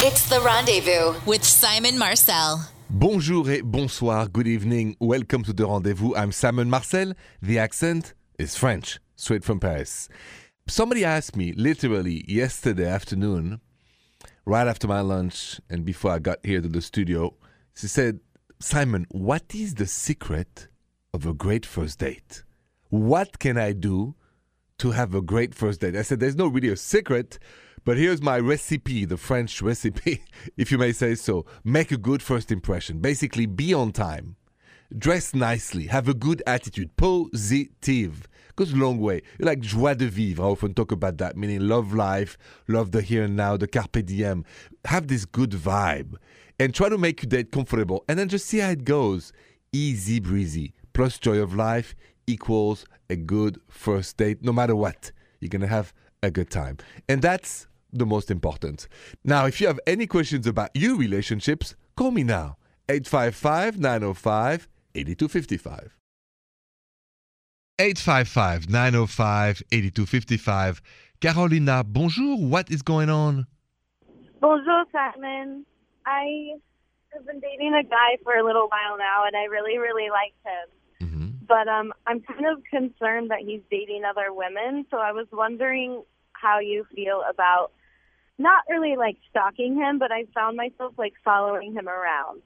It's the rendezvous with Simon Marcel. Bonjour et bonsoir, good evening. Welcome to the rendezvous. I'm Simon Marcel. The accent is French, straight from Paris. Somebody asked me literally yesterday afternoon, right after my lunch and before I got here to the studio, she said, Simon, what is the secret of a great first date? What can I do to have a great first date? I said, There's no really a secret, but here's my recipe, the French recipe, if you may say so. Make a good first impression. Basically, be on time, dress nicely, have a good attitude, positive. Goes a long way. Like joie de vivre. I often talk about that, meaning love life, love the here and now, the carpe diem. Have this good vibe and try to make your date comfortable and then just see how it goes. Easy breezy plus joy of life equals a good first date, no matter what. You're going to have a good time. And that's the most important. Now, if you have any questions about your relationships, call me now. 855 905 8255. 855 905 8255. Carolina, bonjour. What is going on? Bonjour, Simon. I have been dating a guy for a little while now, and I really, really like him. But um, I'm kind of concerned that he's dating other women. So I was wondering how you feel about not really like stalking him, but I found myself like following him around.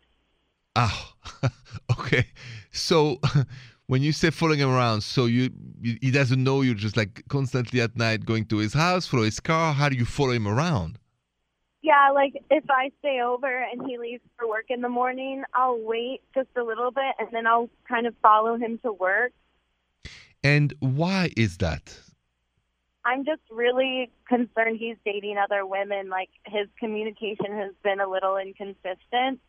Ah, okay. So when you say following him around, so you, you he doesn't know you're just like constantly at night going to his house, follow his car. How do you follow him around? Yeah, like if I stay over and he leaves for work in the morning, I'll wait just a little bit and then I'll kind of follow him to work. And why is that? I'm just really concerned he's dating other women. Like his communication has been a little inconsistent.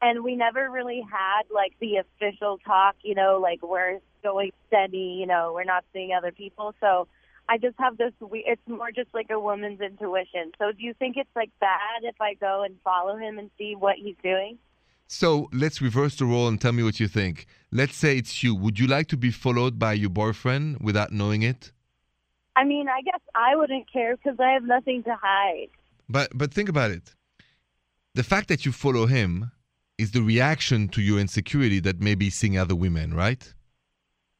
And we never really had like the official talk, you know, like we're going steady, you know, we're not seeing other people. So I just have this, we- it's more just like a woman's intuition. So do you think it's like bad if I go and follow him and see what he's doing? So let's reverse the role and tell me what you think. Let's say it's you. Would you like to be followed by your boyfriend without knowing it? I mean, I guess I wouldn't care because I have nothing to hide. But but think about it. The fact that you follow him is the reaction to your insecurity that maybe seeing other women, right?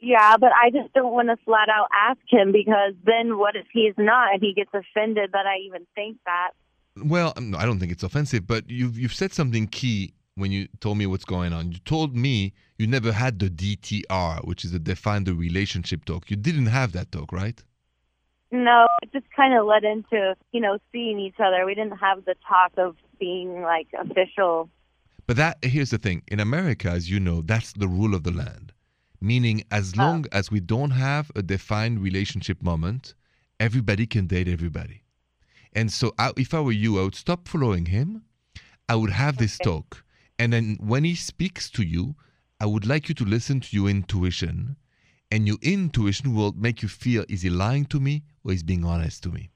Yeah, but I just don't want to flat out ask him because then what if he's not and he gets offended that I even think that? Well, um, I don't think it's offensive, but you've you've said something key when you told me what's going on. You told me you never had the DTR, which is the define the relationship talk. You didn't have that talk, right? No, it just kind of led into, you know, seeing each other. We didn't have the talk of being like official. But that here's the thing. In America, as you know, that's the rule of the land. Meaning as ah. long as we don't have a defined relationship moment, everybody can date everybody. And so I, if I were you, I would stop following him. I would have this Okay. talk. And then when he speaks to you, I would like you to listen to your intuition. And your intuition will make you feel is he lying to me or is being honest to me?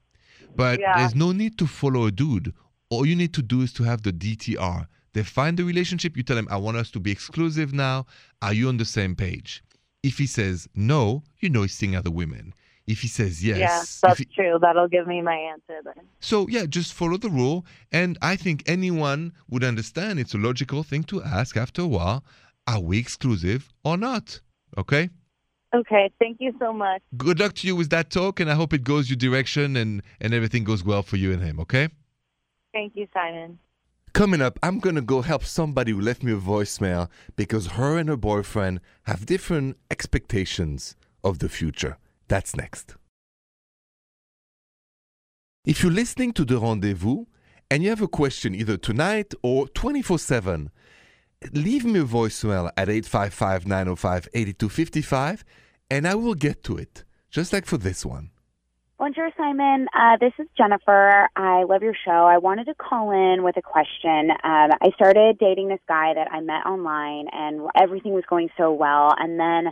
But Yeah. there's no need to follow a dude. All you need to do is to have the DTR. Define the relationship. You tell him, I want us to be exclusive now. Are you on the same page? If he says no, you know he's seeing other women. If he says yes, yeah, that's he- true. That'll give me my answer then. so yeah, just follow the rule. And I think anyone would understand it's a logical thing to ask after a while, are we exclusive or not? Okay? Okay, thank you so much. Good luck to you with that talk and I hope it goes your direction and, and everything goes well for you and him, okay? Thank you, Simon. Coming up, I'm gonna go help somebody who left me a voicemail because her and her boyfriend have different expectations of the future. That's next. If you're listening to The Rendezvous and you have a question either tonight or 24 7, leave me a voicemail at 855 905 8255 and I will get to it, just like for this one. Bonjour, Simon. Uh, this is Jennifer. I love your show. I wanted to call in with a question. Um, I started dating this guy that I met online, and everything was going so well. And then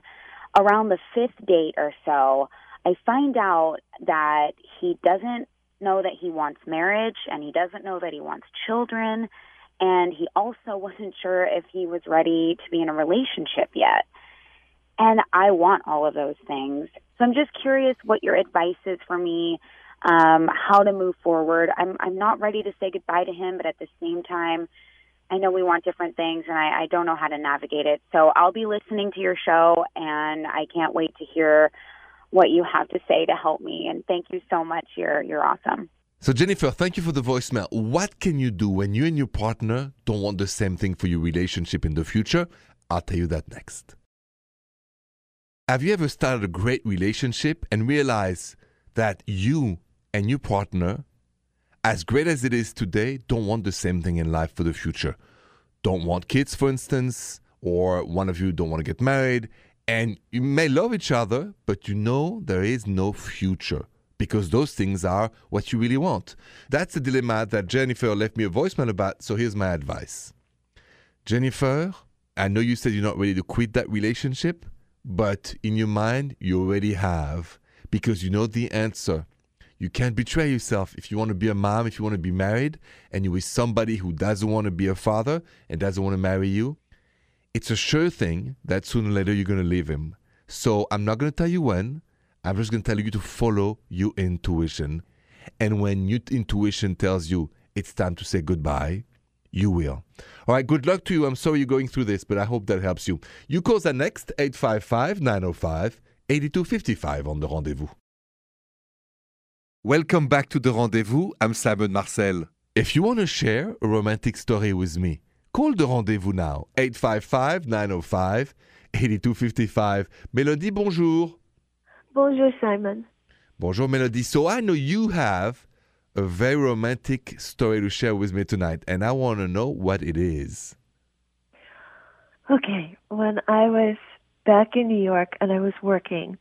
around the fifth date or so, I find out that he doesn't know that he wants marriage, and he doesn't know that he wants children, and he also wasn't sure if he was ready to be in a relationship yet. And I want all of those things. So I'm just curious what your advice is for me. um, how to move forward. I'm I'm not ready to say goodbye to him, but at the same time, I know we want different things, and I, I don't know how to navigate it. So I'll be listening to your show, and I can't wait to hear what you have to say to help me. And thank you so much. You're you're awesome. So, Jennifer, thank you for the voicemail. What can you do when you and your partner don't want the same thing for your relationship in the future? I'll tell you that next. Have you ever started a great relationship and realized that you and your partner, as great as it is today, don't want the same thing in life for the future? Don't want kids, for instance, or one of you don't want to get married, and you may love each other, but you know there is no future because those things are what you really want. That's the dilemma that Jennifer left me a voicemail about. So here's my advice Jennifer, I know you said you're not ready to quit that relationship, but in your mind, you already have because you know the answer. You can't betray yourself if you want to be a mom, if you want to be married, and you're with somebody who doesn't want to be a father and doesn't want to marry you. It's a sure thing that sooner or later you're going to leave him. So I'm not going to tell you when. I'm just going to tell you to follow your intuition. And when your intuition tells you it's time to say goodbye, you will. All right, good luck to you. I'm sorry you're going through this, but I hope that helps you. You call the next 855 905 8255 on the rendezvous. Welcome back to the rendezvous. I'm Simon Marcel. If you want to share a romantic story with me, call the rendezvous now 855 905 8255. Mélodie, bonjour. Bonjour, Simon. Bonjour, Melody. So I know you have a very romantic story to share with me tonight, and I want to know what it is. Okay, when I was back in New York and I was working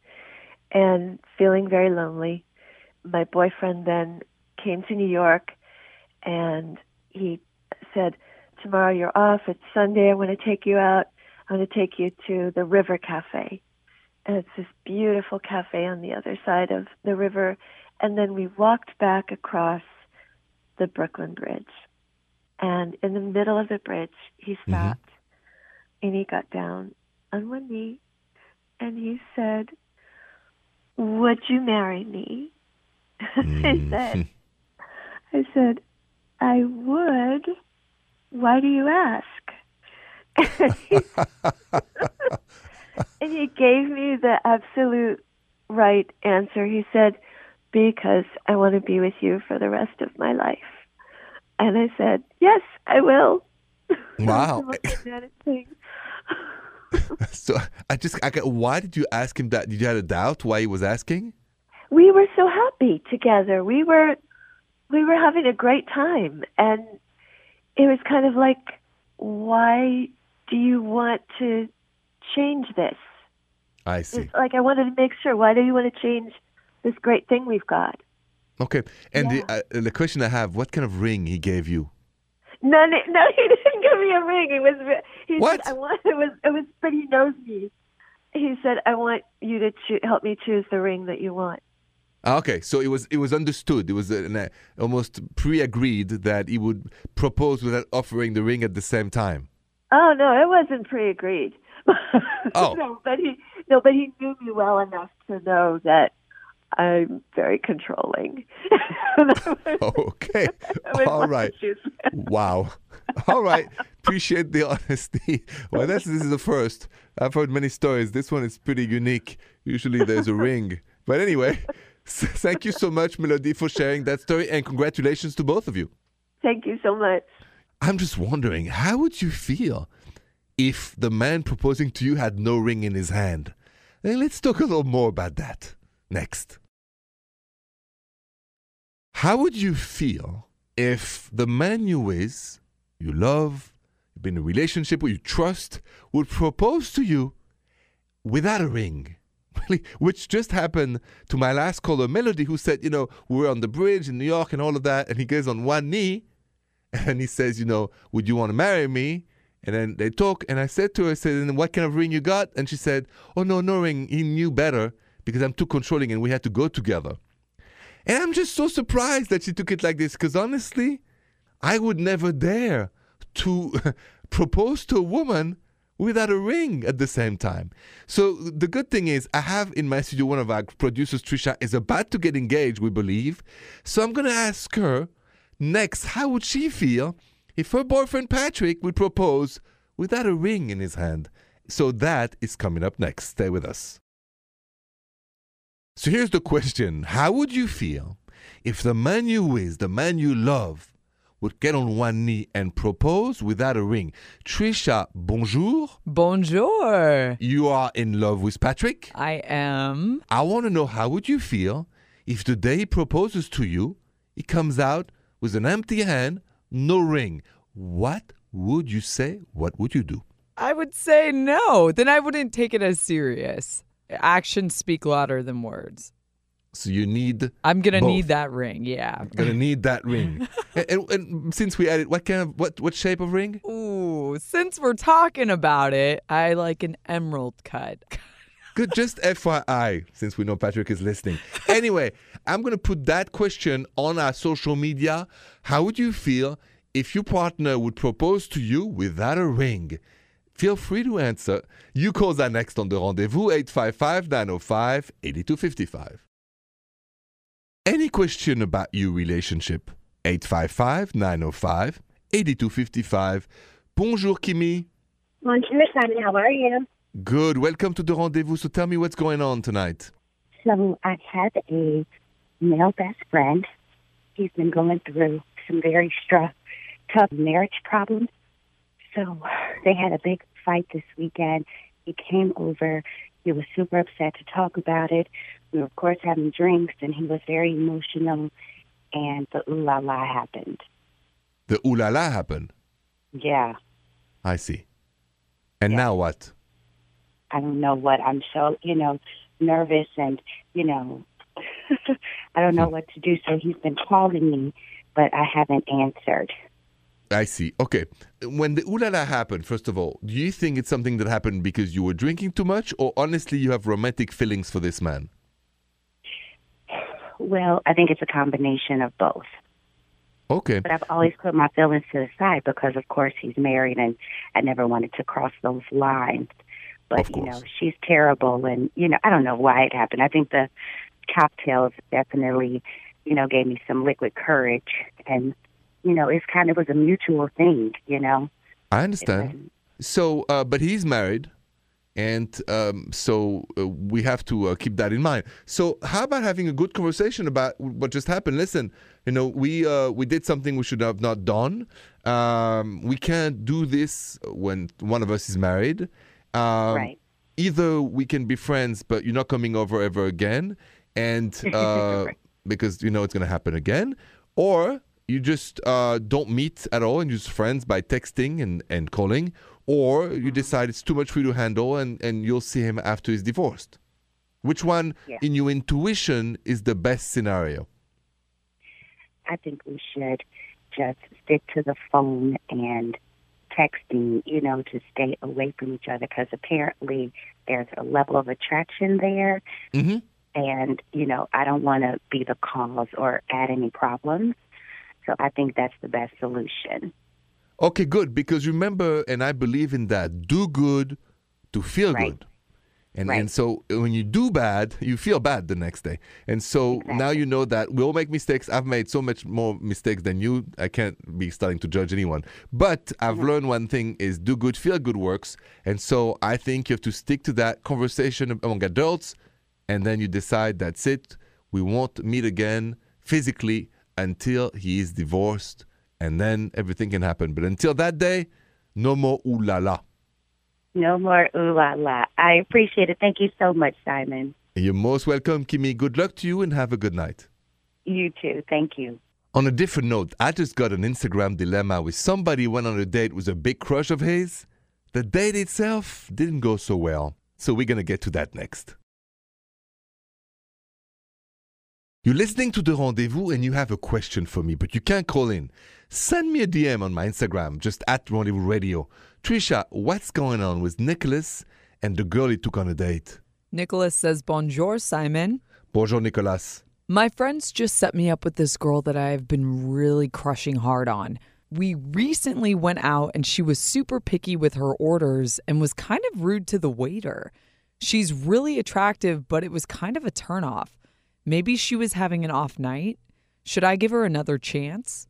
and feeling very lonely, my boyfriend then came to New York and he said, Tomorrow you're off. It's Sunday. I want to take you out. I want to take you to the River Cafe. And it's this beautiful cafe on the other side of the river. And then we walked back across the Brooklyn Bridge. And in the middle of the bridge, he mm-hmm. stopped and he got down on one knee and he said, Would you marry me? I mm. said, I said, I would. Why do you ask? and he gave me the absolute right answer. He said, Because I want to be with you for the rest of my life. And I said, Yes, I will. Wow. The most romantic thing. so I just, I got, why did you ask him that? Did you have a doubt why he was asking? we were so happy together. We were we were having a great time and it was kind of like why do you want to change this? I see. It's like I wanted to make sure why do you want to change this great thing we've got? Okay. And Yeah. the, uh, the question I have, what kind of ring he gave you? No, no, he didn't give me a ring. It was he What? said I want it was it was but he knows me. He said I want you to choo- help me choose the ring that you want. Ah, Okay, so it was it was understood. It was an, uh, almost pre-agreed that he would propose without offering the ring at the same time. Oh no, it wasn't pre-agreed. Oh. no, but he no, but he knew me well enough to know that I'm very controlling. And I was- Okay, all right. Wow. All right. Appreciate the honesty. Well, that's, this is the first. I've heard many stories. This one is pretty unique. Usually there's a ring. But anyway, thank you so much, Melody, for sharing that story and congratulations to both of you. Thank you so much. I'm just wondering, how would you feel if the man proposing to you had no ring in his hand? Let's talk a little more about that next. How would you feel if the man you with, you love, you've been in a relationship with, you trust, would propose to you without a ring? Really, which just happened to my last caller, Melody, who said, you know, we were on the bridge in New York and all of that, and he goes on one knee and he says, you know, would you want to marry me? And then they talk, and I said to her, I said, and what kind of ring you got? And she said, oh, no, no ring. He knew better because I'm too controlling and we had to go together. And I'm just so surprised that she took it like this because honestly, I would never dare to propose to a woman without a ring at the same time. So the good thing is, I have in my studio one of our producers, Trisha, is about to get engaged, we believe. So I'm going to ask her next, how would she feel if her boyfriend Patrick would propose without a ring in his hand? So that is coming up next. Stay with us. So here's the question How would you feel if the man you with, the man you love, would get on one knee and propose without a ring? Trisha, bonjour. Bonjour. You are in love with Patrick? I am. I want to know how would you feel if the day he proposes to you, he comes out with an empty hand, no ring. What would you say? What would you do? I would say no. Then I wouldn't take it as serious. Actions speak louder than words. So you need I'm gonna Both. need that ring. Yeah. gonna need that ring. and, and, and since we added, what kind of what what shape of ring? Ooh, since we're talking about it, I like an emerald cut. Good, just FYI, since we know Patrick is listening. Anyway, I'm going to put that question on our social media. How would you feel if your partner would propose to you without a ring? Feel free to answer. You call that next on the rendezvous 855 905 8255. Any question about your relationship? 855 905 8255. Bonjour, Kimi. Bonjour, Simon. How are you? Good. Welcome to the rendezvous. So tell me what's going on tonight. So I have a male best friend. He's been going through some very str- tough marriage problems. So they had a big fight this weekend. He came over. He was super upset to talk about it. We were, of course, having drinks, and he was very emotional. And the ooh la la happened. The ooh la la happened. Yeah, I see. And Yeah. now what? I don't know what. I'm so, you know, nervous and, you know, I don't know what to do. So he's been calling me, but I haven't answered. I see. Okay. When the ooh la la happened, first of all, do you think it's something that happened because you were drinking too much, or honestly you have romantic feelings for this man? Well, I think it's a combination of both. Okay. But I've always put my feelings to the side because, of course, he's married and I never wanted to cross those lines. But, you know, she's terrible. And, you know, I don't know why it happened. I think the cocktails definitely, you know, gave me some liquid courage. And, you know, it's kind of was a mutual thing, you know. I understand. So, uh, but he's married, and um, so uh, we have to uh, keep that in mind. So, how about having a good conversation about what just happened? Listen, you know, we uh, we did something we should have not done. Um, we can't do this when one of us is married. Um, Right. Either we can be friends, but you're not coming over ever again, and uh, Right. because you know it's going to happen again, or you just uh, don't meet at all and you're friends by texting and, and calling, or you decide it's too much for you to handle and, and you'll see him after he's divorced. Which one, Yeah. in your intuition, is the best scenario? I think we should just stick to the phone and texting, you know, to stay away from each other because apparently there's a level of attraction there. Mm-hmm. And, you know, I don't want to be the cause or add any problems. So I think that's the best solution. Okay, good. Because remember, and I believe in that, do good to feel Right. good. And, Right. and so uh, when you do bad, you feel bad the next day. And so now you know that we all make mistakes. I've made so much more mistakes than you. I can't be starting to judge anyone. But I've mm-hmm. learned one thing is do good, feel good works. And so I think you have to stick to that conversation among adults. And then you decide that's it. We won't meet again physically until he is divorced. And then everything can happen. But until that day, no more ooh la la. No more ooh la la. I appreciate it. Thank you so much, Simon. You're most welcome, Kimi. Good luck to you and have a good night. You too. Thank you. On a different note, I just got an Instagram dilemma with somebody who went on a date with a big crush of his. The date itself didn't go so well. So we're going to get to that next. You're listening to The Rendezvous and you have a question for me, but you can't call in. Send me a DM on my Instagram, just at Rendezvous Radio. Trisha, what's going on with Nicholas and the girl he took on a date? Nicholas says, Bonjour, Simon. Bonjour, Nicolas. My friends just set me up with this girl that I've been really crushing hard on. We recently went out and she was super picky with her orders and was kind of rude to the waiter. She's really attractive, but it was kind of a turnoff. Maybe she was having an off night. Should I give her another chance?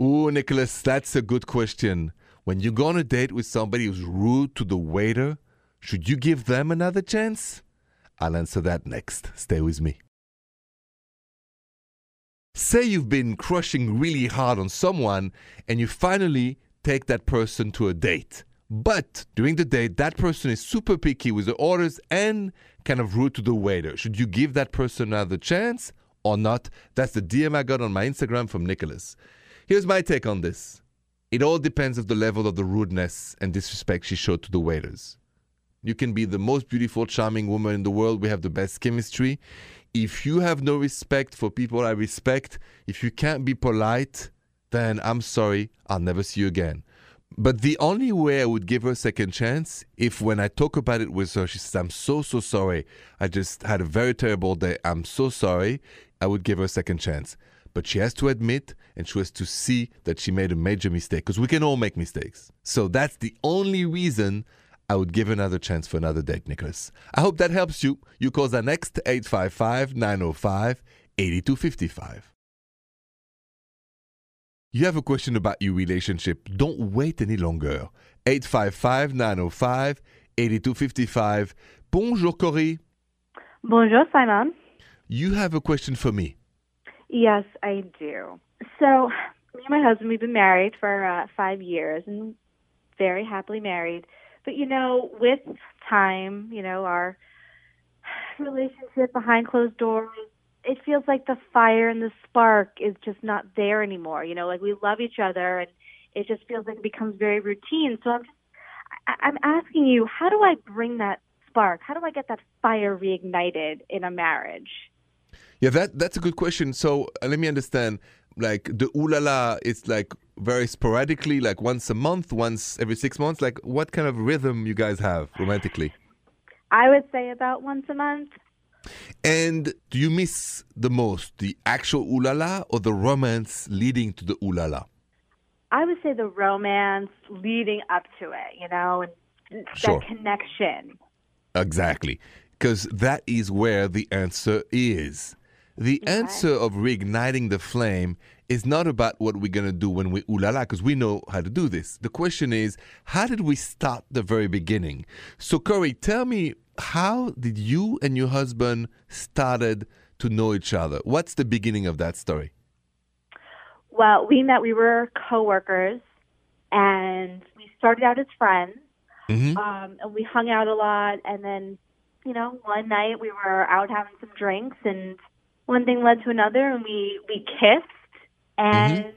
Ooh, Nicholas, that's a good question. When you go on a date with somebody who's rude to the waiter, should you give them another chance? I'll answer that next. Stay with me. Say you've been crushing really hard on someone and you finally take that person to a date. But during the day, that person is super picky with the orders and kind of rude to the waiter. Should you give that person another chance or not? That's the DM I got on my Instagram from Nicholas. Here's my take on this it all depends of the level of the rudeness and disrespect she showed to the waiters. You can be the most beautiful, charming woman in the world. We have the best chemistry. If you have no respect for people I respect, if you can't be polite, then I'm sorry, I'll never see you again. But the only way I would give her a second chance if when I talk about it with her, she says, I'm so, so sorry. I just had a very terrible day. I'm so sorry. I would give her a second chance. But she has to admit and she has to see that she made a major mistake because we can all make mistakes. So that's the only reason I would give another chance for another date, Nicholas. I hope that helps you. You call the next 855 905 8255. You have a question about your relationship. Don't wait any longer. 855 905 8255. Bonjour, Corey. Bonjour, Simon. You have a question for me. Yes, I do. So, me and my husband, we've been married for uh, five years and very happily married. But, you know, with time, you know, our relationship behind closed doors, it feels like the fire and the spark is just not there anymore. You know, like we love each other and it just feels like it becomes very routine. So I'm just, I- I'm asking you, how do I bring that spark? How do I get that fire reignited in a marriage? Yeah, that that's a good question. So uh, let me understand. Like the ulala, la la, it's like very sporadically, like once a month, once every six months. Like what kind of rhythm you guys have romantically? I would say about once a month. And do you miss the most the actual ooh la la or the romance leading to the ooh la la? I would say the romance leading up to it, you know, and Sure. that connection. Exactly. Because that is where the answer is. The answer of reigniting the flame is not about what we're going to do when we ooh la la, because we know how to do this. The question is, how did we start the very beginning? So, Corey, tell me, how did you and your husband started to know each other? What's the beginning of that story? Well, we met, we were coworkers, and we started out as friends, Mm-hmm. um, and we hung out a lot. And then, you know, one night we were out having some drinks, and one thing led to another, and we we kissed, and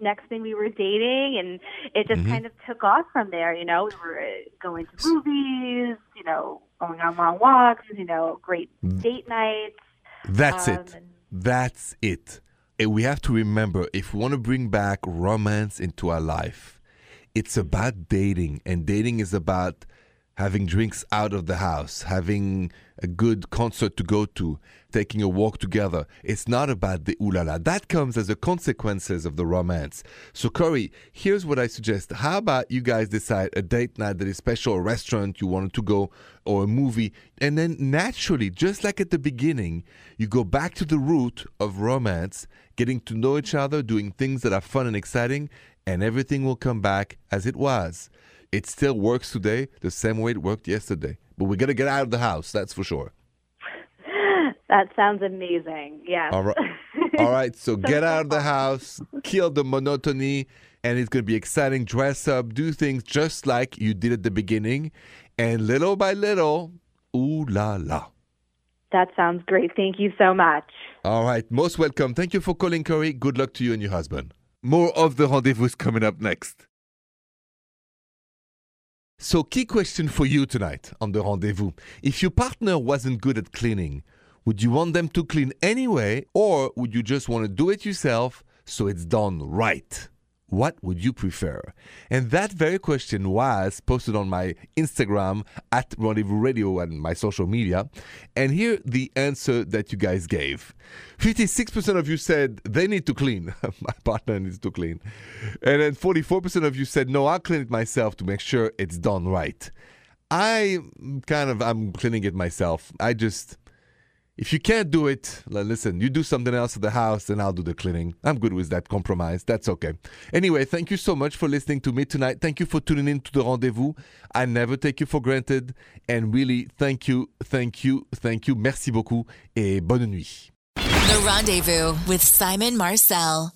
next thing we were dating, and it just Mhm. kind of took off from there. You know, we were uh, going to movies, you know, going on long walks, you know, great date nights. That's Um, it. That's it. And we have to remember if we want to bring back romance into our life, it's about dating. And dating is about having drinks out of the house, having a good concert to go to, taking a walk together. It's not about the ooh la la. That comes as a consequences of the romance. So, Corey, here's what I suggest. How about you guys decide a date night that is special, a restaurant you wanted to go, or a movie, and then naturally, just like at the beginning, you go back to the root of romance, getting to know each other, doing things that are fun and exciting, and everything will come back as it was. It still works today the same way it worked yesterday. But we got to get out of the house, that's for sure. That sounds amazing. Yes. All right. All right, so get out of the house, kill the monotony, and it's going to be exciting. Dress up, do things just like you did at the beginning, and little by little, ooh la la. That sounds great. Thank you so much. All right, most welcome. Thank you for calling, Corey. Good luck to you and your husband. More of the rendezvous coming up next. So, key question for you tonight on the rendezvous. If your partner wasn't good at cleaning, would you want them to clean anyway, or would you just want to do it yourself so it's done right? What would you prefer? And that very question was posted on my Instagram at Rendezvous Radio and my social media. And here the answer that you guys gave. 56% of you said they need to clean. my partner needs to clean. And then 44% of you said, no, I'll clean it myself to make sure it's done right. I kind of, I'm cleaning it myself. I just, if you can't do it, listen, you do something else at the house and I'll do the cleaning. I'm good with that compromise. That's okay. Anyway, thank you so much for listening to me tonight. Thank you for tuning in to the rendezvous. I never take you for granted. And really, thank you, thank you, thank you. Merci beaucoup et bonne nuit. The Rendezvous with Simon Marcel.